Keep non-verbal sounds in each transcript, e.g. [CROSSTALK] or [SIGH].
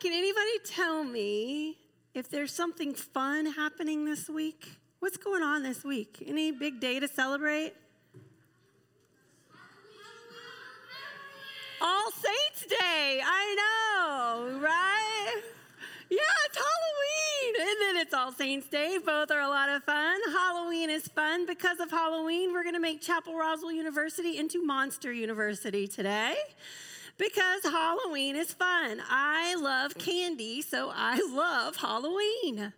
can anybody tell me if there's something fun happening this week? What's going on this week? Any big day to celebrate? All Saints Day. I know, right? Yeah, it's Halloween. And then it's All Saints Day. Both are a lot of fun. Halloween is fun. Because of Halloween, we're going to make Chapel Roswell University into Monster University today because Halloween is fun. I love candy, so I [LAUGHS] love Halloween.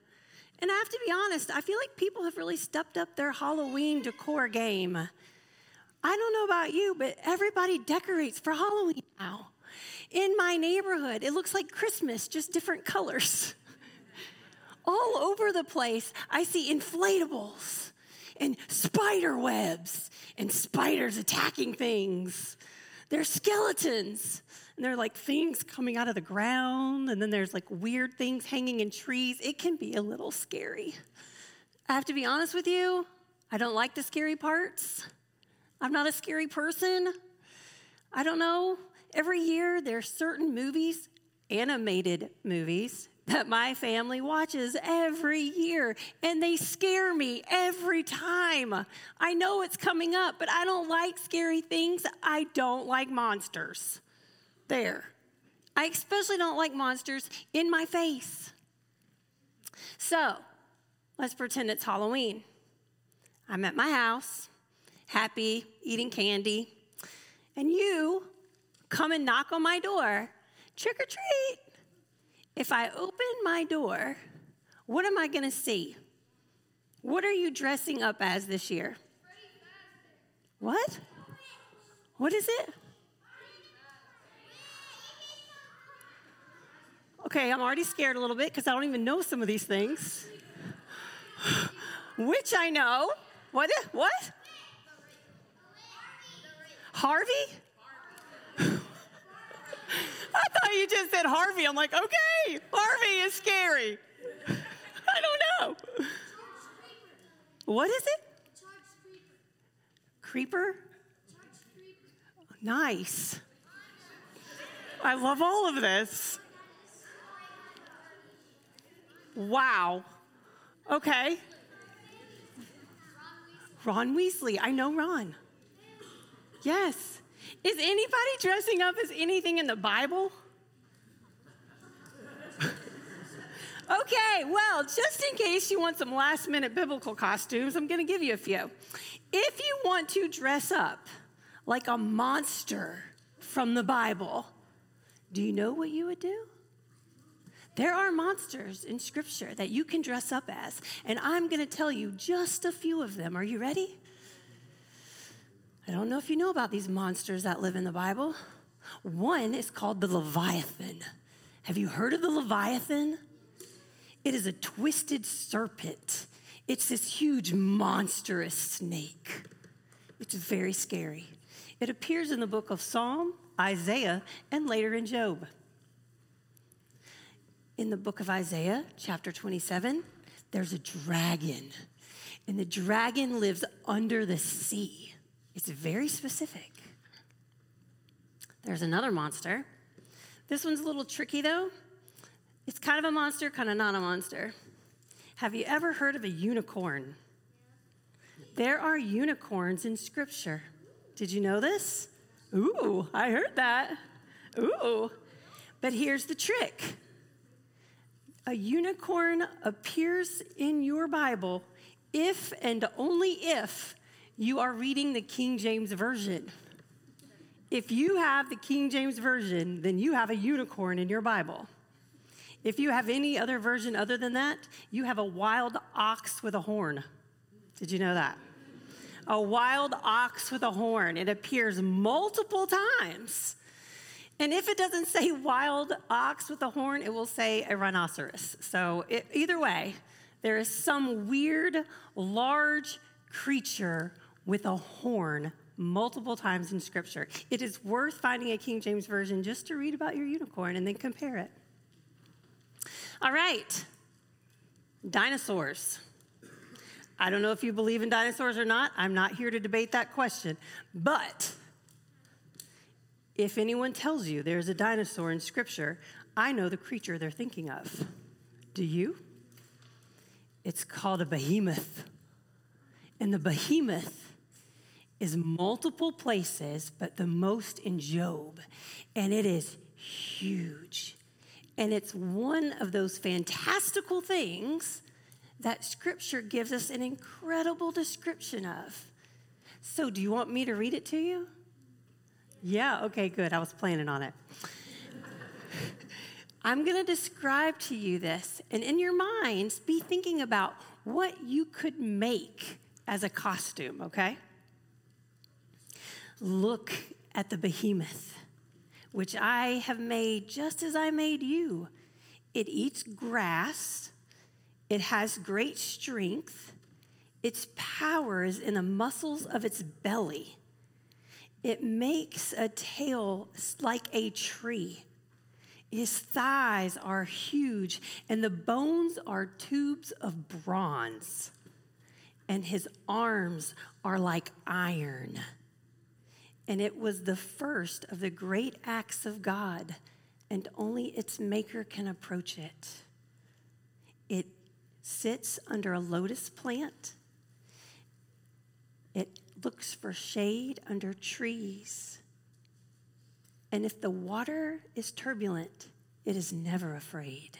And I have to be honest, I feel like people have really stepped up their Halloween decor game. I don't know about you, but everybody decorates for Halloween now. In my neighborhood, it looks like Christmas, just different colors. [LAUGHS] All over the place, I see inflatables and spider webs and spiders attacking things. There's skeletons and they're like things coming out of the ground, and then there's like weird things hanging in trees. It can be a little scary. I have to be honest with you, I don't like the scary parts. I'm not a scary person. I don't know. Every year, there's certain movies, animated movies, that my family watches every year, and they scare me every time. I know it's coming up, but I don't like scary things. I don't like monsters. There. I especially don't like monsters in my face. So, let's pretend it's Halloween. I'm at my house happy, eating candy, and you come and knock on my door, trick or treat. If I open my door, what am I going to see? What are you dressing up as this year? What? What is it? Okay, I'm already scared a little bit because I don't even know some of these things. Which I know. What? What? Harvey? I thought you just said Harvey. I'm like, okay, Harvey is scary. [LAUGHS] I don't know. What is it? Creeper? Nice. I love all of this. Wow. Okay. Ron Weasley. I know Ron. Yes. Is anybody dressing up as anything in the Bible? okay, well, just in case you want some last minute biblical costumes, I'm going to give you a few. If you want to dress up like a monster from the Bible, do you know what you would do? There are monsters in Scripture that you can dress up as, and I'm going to tell you just a few of them. Are you ready? I don't know if you know about these monsters that live in the Bible. One is called the Leviathan. Have you heard of the Leviathan? It is a twisted serpent. It's this huge, monstrous snake. It's very scary. It appears in the book of Psalm, Isaiah, and later in Job. In the book of Isaiah, chapter 27, there's a dragon, and the dragon lives under the sea. It's very specific. There's another monster. This one's a little tricky though. It's kind of a monster, kind of not a monster. Have you ever heard of a unicorn? There are unicorns in scripture. Did you know this? Ooh, I heard that. Ooh. But here's the trick a unicorn appears in your Bible if and only if you are reading the King James Version. If you have the King James Version, then you have a unicorn in your Bible. If you have any other version other than that, you have a wild ox with a horn. Did you know that? A wild ox with a horn. It appears multiple times. And if it doesn't say wild ox with a horn, it will say a rhinoceros. So, it, either way, there is some weird, large creature with a horn multiple times in Scripture. It is worth finding a King James Version just to read about your unicorn and then compare it. All right, dinosaurs. I don't know if you believe in dinosaurs or not. I'm not here to debate that question. But if anyone tells you there's a dinosaur in Scripture, I know the creature they're thinking of. Do you? It's called a behemoth. And the behemoth is multiple places, but the most in Job. And it is huge. And it's one of those fantastical things that scripture gives us an incredible description of. So, do you want me to read it to you? Yeah, okay, good. I was planning on it. [LAUGHS] I'm going to describe to you this, and in your minds, be thinking about what you could make as a costume, okay? Look at the behemoth, which I have made just as I made you. It eats grass it has great strength. Its power is in the muscles of its belly. It makes a tail like a tree. His thighs are huge, and the bones are tubes of bronze. And his arms are like iron. And it was the first of the great acts of God, and only its maker can approach it. It sits under a lotus plant. It looks for shade under trees. And if the water is turbulent, it is never afraid.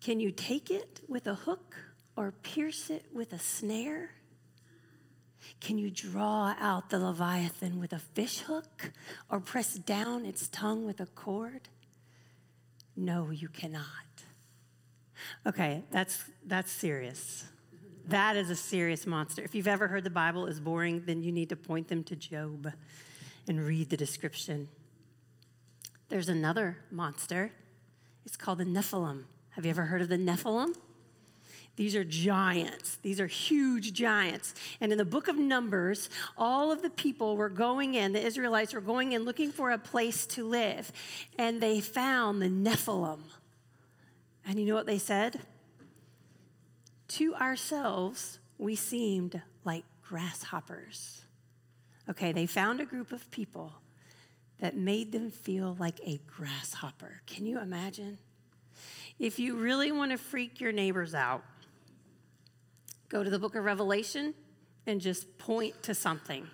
Can you take it with a hook or pierce it with a snare? Can you draw out the Leviathan with a fish hook or press down its tongue with a cord? No, you cannot. Okay, that's, that's serious. That is a serious monster. If you've ever heard the Bible is boring, then you need to point them to Job and read the description. There's another monster. It's called the Nephilim. Have you ever heard of the Nephilim? These are giants. These are huge giants. And in the book of Numbers, all of the people were going in, the Israelites were going in looking for a place to live. And they found the Nephilim. And you know what they said? To ourselves, we seemed like grasshoppers. Okay, they found a group of people that made them feel like a grasshopper. Can you imagine? If you really want to freak your neighbors out, go to the book of Revelation and just point to something.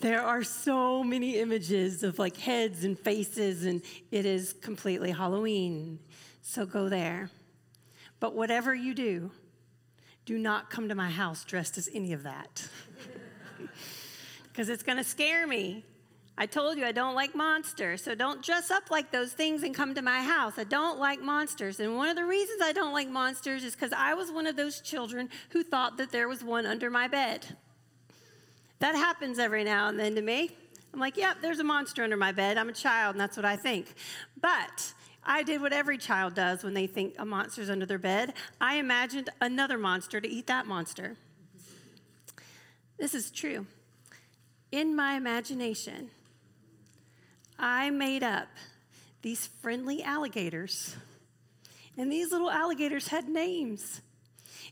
there are so many images of like heads and faces, and it is completely Halloween. So go there. But whatever you do, do not come to my house dressed as any of that. [LAUGHS] Because it's going to scare me. I told you I don't like monsters, so don't dress up like those things and come to my house. I don't like monsters. And one of the reasons I don't like monsters is because I was one of those children who thought that there was one under my bed. That happens every now and then to me. I'm like, yep, there's a monster under my bed. I'm a child, and that's what I think. But I did what every child does when they think a monster's under their bed. I imagined another monster to eat that monster. This is true. In my imagination, I made up these friendly alligators. And these little alligators had names.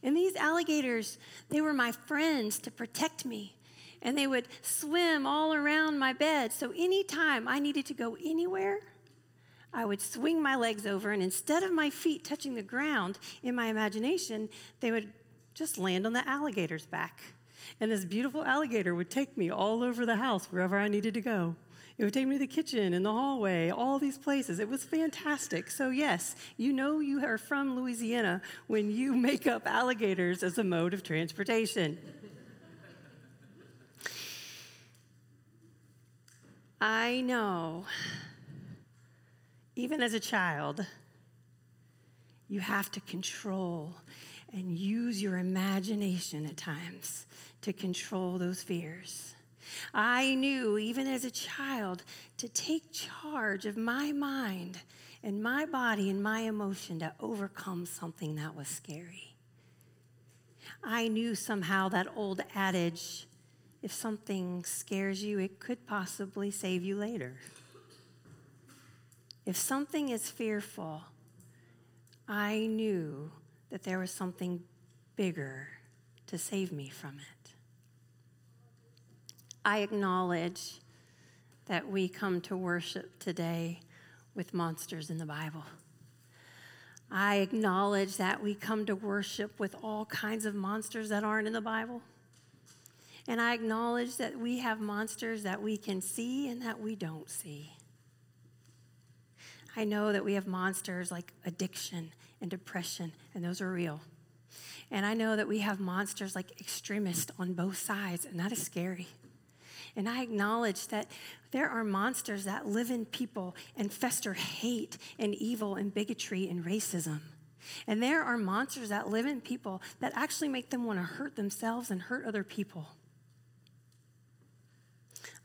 And these alligators, they were my friends to protect me and they would swim all around my bed. So anytime I needed to go anywhere, I would swing my legs over, and instead of my feet touching the ground in my imagination, they would just land on the alligator's back. And this beautiful alligator would take me all over the house wherever I needed to go. It would take me to the kitchen and the hallway, all these places. It was fantastic. So, yes, you know you are from Louisiana when you [LAUGHS] make up alligators as a mode of transportation. I know, even as a child, you have to control and use your imagination at times to control those fears. I knew, even as a child, to take charge of my mind and my body and my emotion to overcome something that was scary. I knew somehow that old adage if something scares you, it could possibly save you later. If something is fearful, I knew that there was something bigger to save me from it. I acknowledge that we come to worship today with monsters in the Bible. I acknowledge that we come to worship with all kinds of monsters that aren't in the Bible. And I acknowledge that we have monsters that we can see and that we don't see. I know that we have monsters like addiction and depression, and those are real. And I know that we have monsters like extremists on both sides, and that is scary. And I acknowledge that there are monsters that live in people and fester hate and evil and bigotry and racism. And there are monsters that live in people that actually make them want to hurt themselves and hurt other people.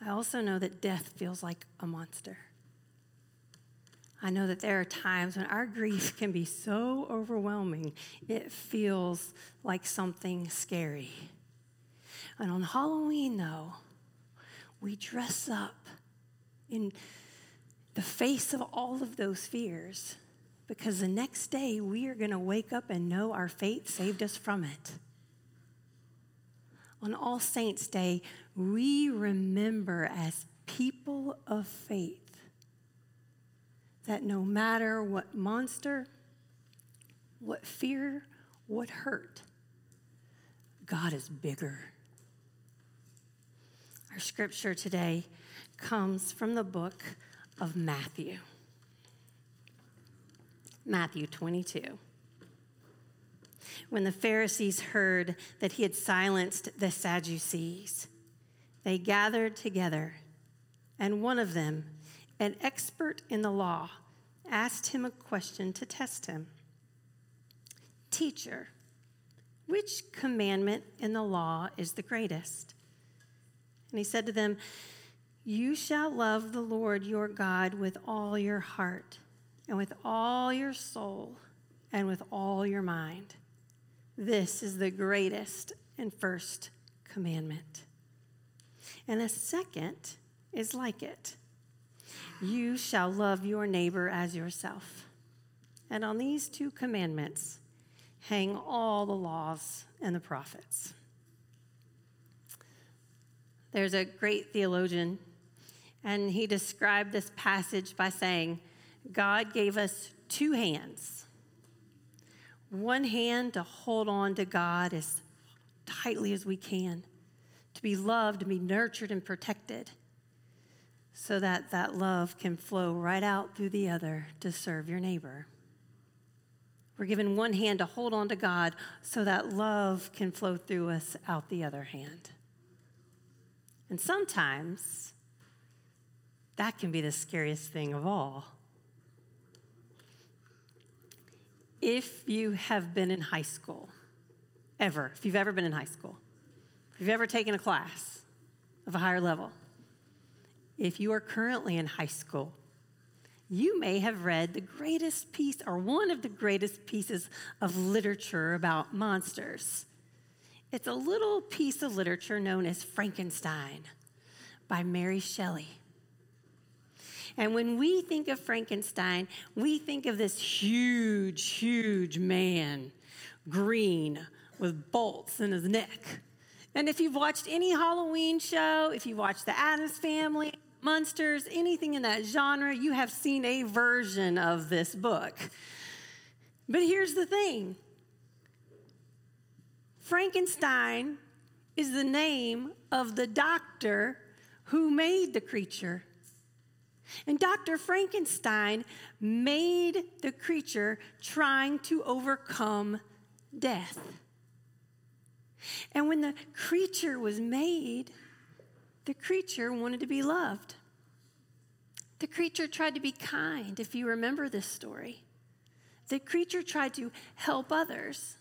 I also know that death feels like a monster. I know that there are times when our grief can be so overwhelming, it feels like something scary. And on Halloween, though, we dress up in the face of all of those fears because the next day we are going to wake up and know our fate saved us from it. On All Saints' Day, we remember as people of faith that no matter what monster, what fear, what hurt, God is bigger. Our scripture today comes from the book of Matthew. Matthew 22. When the Pharisees heard that he had silenced the Sadducees, they gathered together, and one of them, an expert in the law, asked him a question to test him Teacher, which commandment in the law is the greatest? And he said to them, You shall love the Lord your God with all your heart, and with all your soul, and with all your mind. This is the greatest and first commandment. And the second is like it you shall love your neighbor as yourself. And on these two commandments hang all the laws and the prophets. There's a great theologian, and he described this passage by saying, God gave us two hands. One hand to hold on to God as tightly as we can, to be loved and be nurtured and protected so that that love can flow right out through the other to serve your neighbor. We're given one hand to hold on to God so that love can flow through us out the other hand. And sometimes that can be the scariest thing of all. If you have been in high school, ever, if you've ever been in high school, if you've ever taken a class of a higher level, if you are currently in high school, you may have read the greatest piece or one of the greatest pieces of literature about monsters. It's a little piece of literature known as Frankenstein by Mary Shelley. And when we think of Frankenstein, we think of this huge, huge man, green, with bolts in his neck. And if you've watched any Halloween show, if you've watched The Addams Family, Monsters, anything in that genre, you have seen a version of this book. But here's the thing Frankenstein is the name of the doctor who made the creature. And Dr. Frankenstein made the creature trying to overcome death. And when the creature was made, the creature wanted to be loved. The creature tried to be kind, if you remember this story. The creature tried to help others.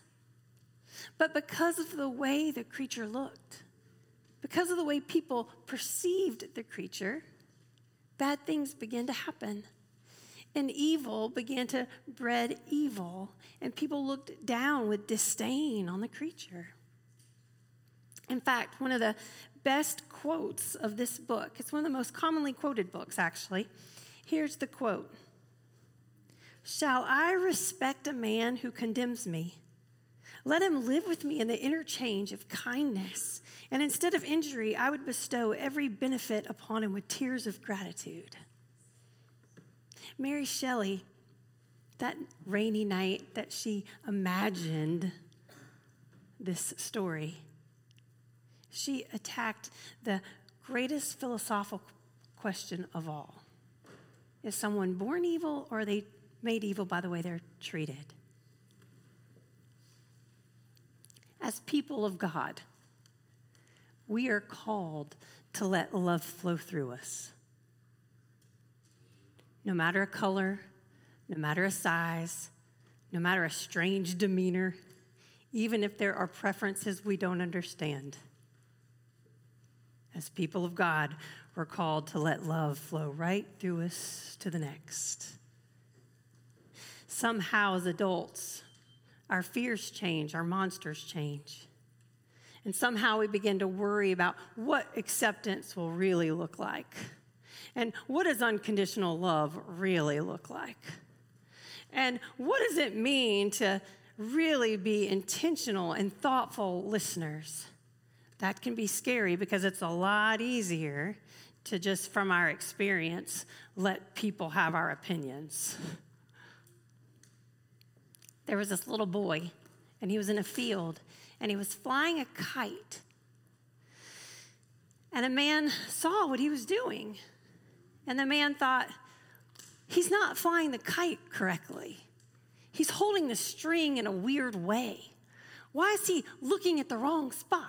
But because of the way the creature looked, because of the way people perceived the creature, bad things began to happen. And evil began to bred evil, and people looked down with disdain on the creature. In fact, one of the best quotes of this book. It's one of the most commonly quoted books, actually. Here's the quote Shall I respect a man who condemns me? Let him live with me in the interchange of kindness. And instead of injury, I would bestow every benefit upon him with tears of gratitude. Mary Shelley, that rainy night that she imagined this story, she attacked the greatest philosophical question of all Is someone born evil or are they made evil by the way they're treated? As people of God, we are called to let love flow through us. No matter a color, no matter a size, no matter a strange demeanor, even if there are preferences we don't understand. As people of God, we're called to let love flow right through us to the next. Somehow, as adults, our fears change, our monsters change. And somehow we begin to worry about what acceptance will really look like. And what does unconditional love really look like? And what does it mean to really be intentional and thoughtful listeners? That can be scary because it's a lot easier to just, from our experience, let people have our opinions. There was this little boy, and he was in a field, and he was flying a kite. And a man saw what he was doing. And the man thought, he's not flying the kite correctly. He's holding the string in a weird way. Why is he looking at the wrong spot?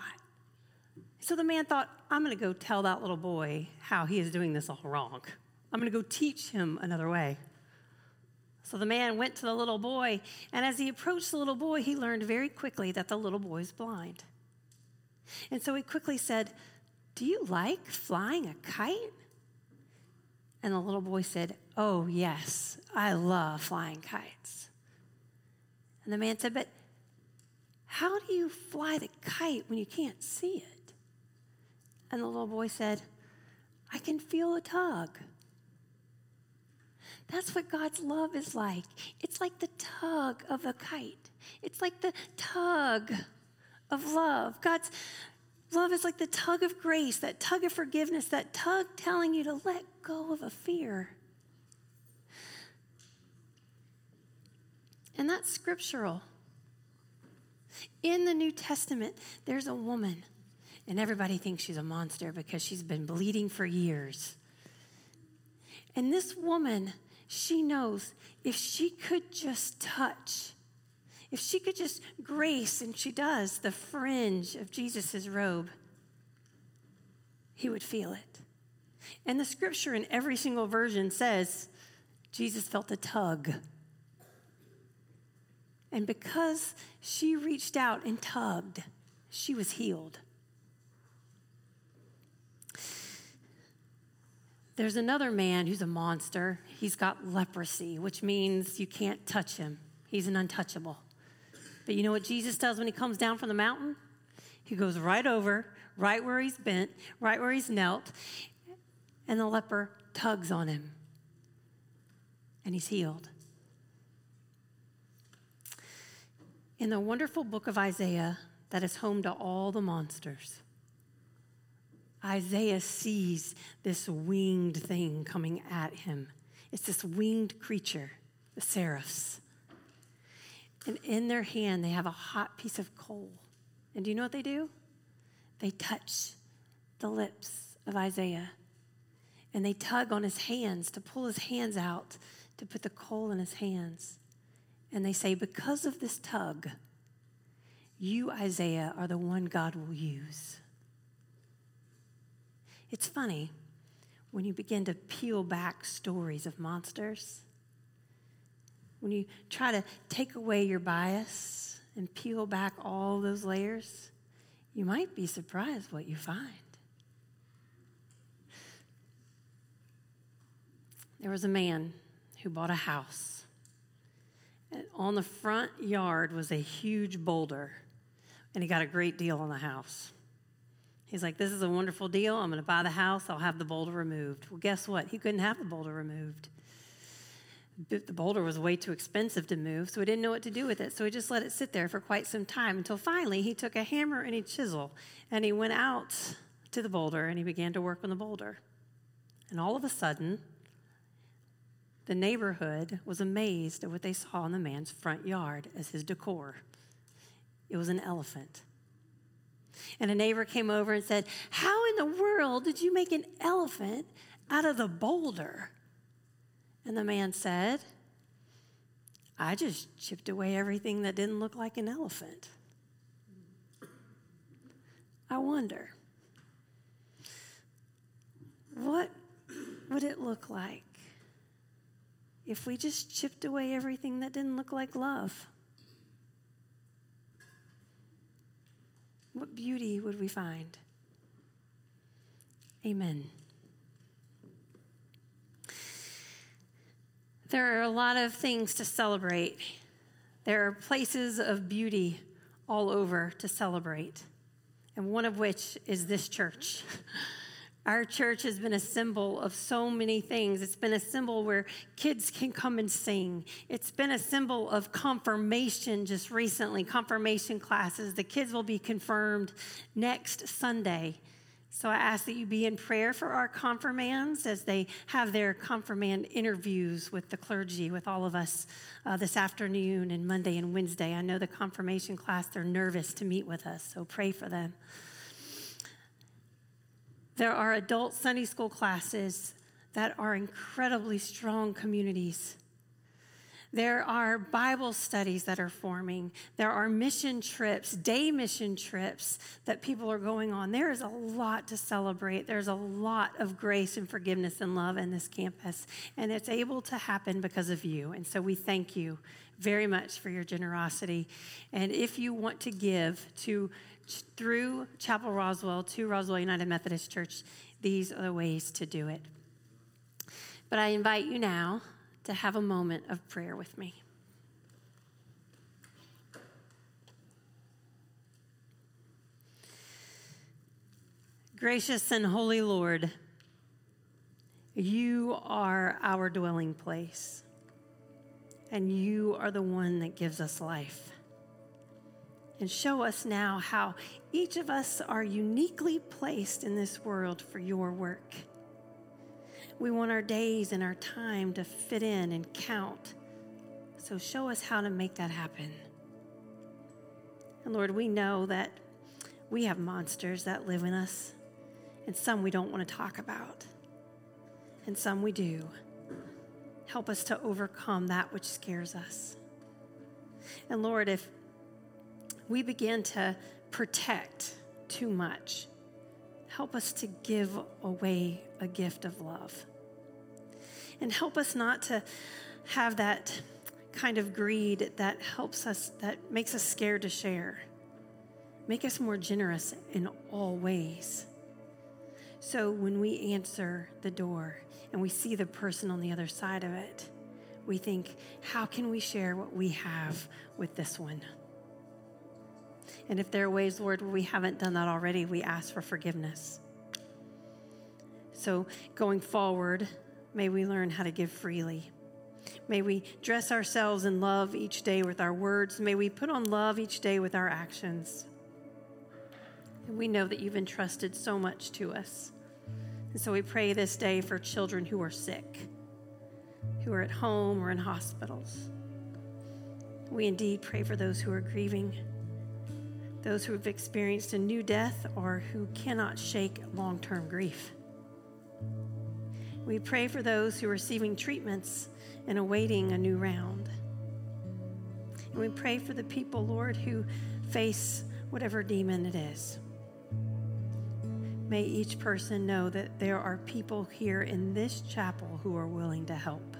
So the man thought, I'm going to go tell that little boy how he is doing this all wrong. I'm going to go teach him another way. So the man went to the little boy, and as he approached the little boy, he learned very quickly that the little boy is blind. And so he quickly said, Do you like flying a kite? And the little boy said, Oh, yes, I love flying kites. And the man said, But how do you fly the kite when you can't see it? And the little boy said, I can feel a tug. That's what God's love is like. It's like the tug of a kite, it's like the tug of love. God's love is like the tug of grace, that tug of forgiveness, that tug telling you to let go of a fear. And that's scriptural. In the New Testament, there's a woman, and everybody thinks she's a monster because she's been bleeding for years. And this woman she knows if she could just touch, if she could just grace, and she does, the fringe of Jesus' robe, he would feel it. And the scripture in every single version says Jesus felt a tug. And because she reached out and tugged, she was healed. There's another man who's a monster. He's got leprosy, which means you can't touch him. He's an untouchable. But you know what Jesus does when he comes down from the mountain? He goes right over, right where he's bent, right where he's knelt, and the leper tugs on him. And he's healed. In the wonderful book of Isaiah, that is home to all the monsters, Isaiah sees this winged thing coming at him. It's this winged creature, the seraphs. And in their hand, they have a hot piece of coal. And do you know what they do? They touch the lips of Isaiah. And they tug on his hands to pull his hands out to put the coal in his hands. And they say, Because of this tug, you, Isaiah, are the one God will use. It's funny when you begin to peel back stories of monsters, when you try to take away your bias and peel back all those layers, you might be surprised what you find. There was a man who bought a house. And on the front yard was a huge boulder, and he got a great deal on the house. He's like, This is a wonderful deal. I'm going to buy the house. I'll have the boulder removed. Well, guess what? He couldn't have the boulder removed The boulder was way too expensive to move, so he didn't know what to do with it. So he just let it sit there for quite some time until finally he took a hammer and a chisel and he went out to the boulder and he began to work on the boulder. And all of a sudden, the neighborhood was amazed at what they saw in the man's front yard as his decor. It was an elephant. And a neighbor came over and said, How in the world did you make an elephant out of the boulder? And the man said, I just chipped away everything that didn't look like an elephant. I wonder, what would it look like if we just chipped away everything that didn't look like love? What beauty would we find? Amen. There are a lot of things to celebrate. There are places of beauty all over to celebrate, and one of which is this church. [LAUGHS] Our church has been a symbol of so many things. It's been a symbol where kids can come and sing. It's been a symbol of confirmation just recently, confirmation classes. The kids will be confirmed next Sunday. So I ask that you be in prayer for our confirmands as they have their confirmand interviews with the clergy, with all of us uh, this afternoon and Monday and Wednesday. I know the confirmation class, they're nervous to meet with us, so pray for them. There are adult Sunday school classes that are incredibly strong communities. There are Bible studies that are forming. There are mission trips, day mission trips that people are going on. There is a lot to celebrate. There's a lot of grace and forgiveness and love in this campus, and it's able to happen because of you. And so we thank you very much for your generosity. And if you want to give to through Chapel Roswell to Roswell United Methodist Church, these are the ways to do it. But I invite you now to have a moment of prayer with me. Gracious and holy Lord, you are our dwelling place, and you are the one that gives us life and show us now how each of us are uniquely placed in this world for your work. We want our days and our time to fit in and count. So show us how to make that happen. And Lord, we know that we have monsters that live in us, and some we don't want to talk about, and some we do. Help us to overcome that which scares us. And Lord, if we begin to protect too much. Help us to give away a gift of love. And help us not to have that kind of greed that helps us, that makes us scared to share. Make us more generous in all ways. So when we answer the door and we see the person on the other side of it, we think, how can we share what we have with this one? And if there are ways, Lord, where we haven't done that already, we ask for forgiveness. So going forward, may we learn how to give freely. May we dress ourselves in love each day with our words. May we put on love each day with our actions. And we know that you've entrusted so much to us. And so we pray this day for children who are sick, who are at home or in hospitals. We indeed pray for those who are grieving those who have experienced a new death or who cannot shake long term grief. We pray for those who are receiving treatments and awaiting a new round. And we pray for the people, Lord, who face whatever demon it is. May each person know that there are people here in this chapel who are willing to help.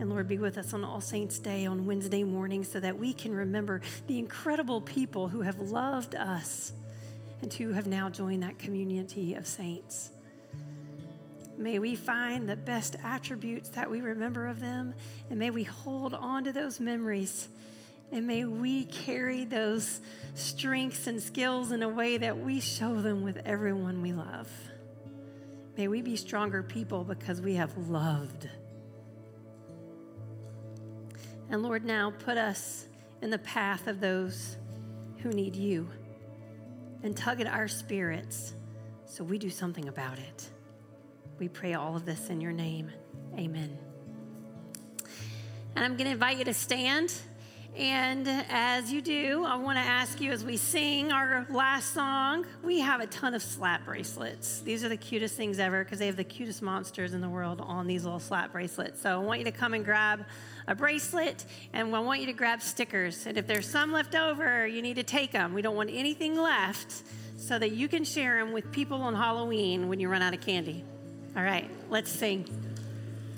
And Lord, be with us on All Saints' Day on Wednesday morning so that we can remember the incredible people who have loved us and who have now joined that community of saints. May we find the best attributes that we remember of them, and may we hold on to those memories. And may we carry those strengths and skills in a way that we show them with everyone we love. May we be stronger people because we have loved And Lord, now put us in the path of those who need you and tug at our spirits so we do something about it. We pray all of this in your name. Amen. And I'm going to invite you to stand. And as you do, I want to ask you as we sing our last song, we have a ton of slap bracelets. These are the cutest things ever because they have the cutest monsters in the world on these little slap bracelets. So I want you to come and grab a bracelet and I want you to grab stickers. And if there's some left over, you need to take them. We don't want anything left so that you can share them with people on Halloween when you run out of candy. All right, let's sing.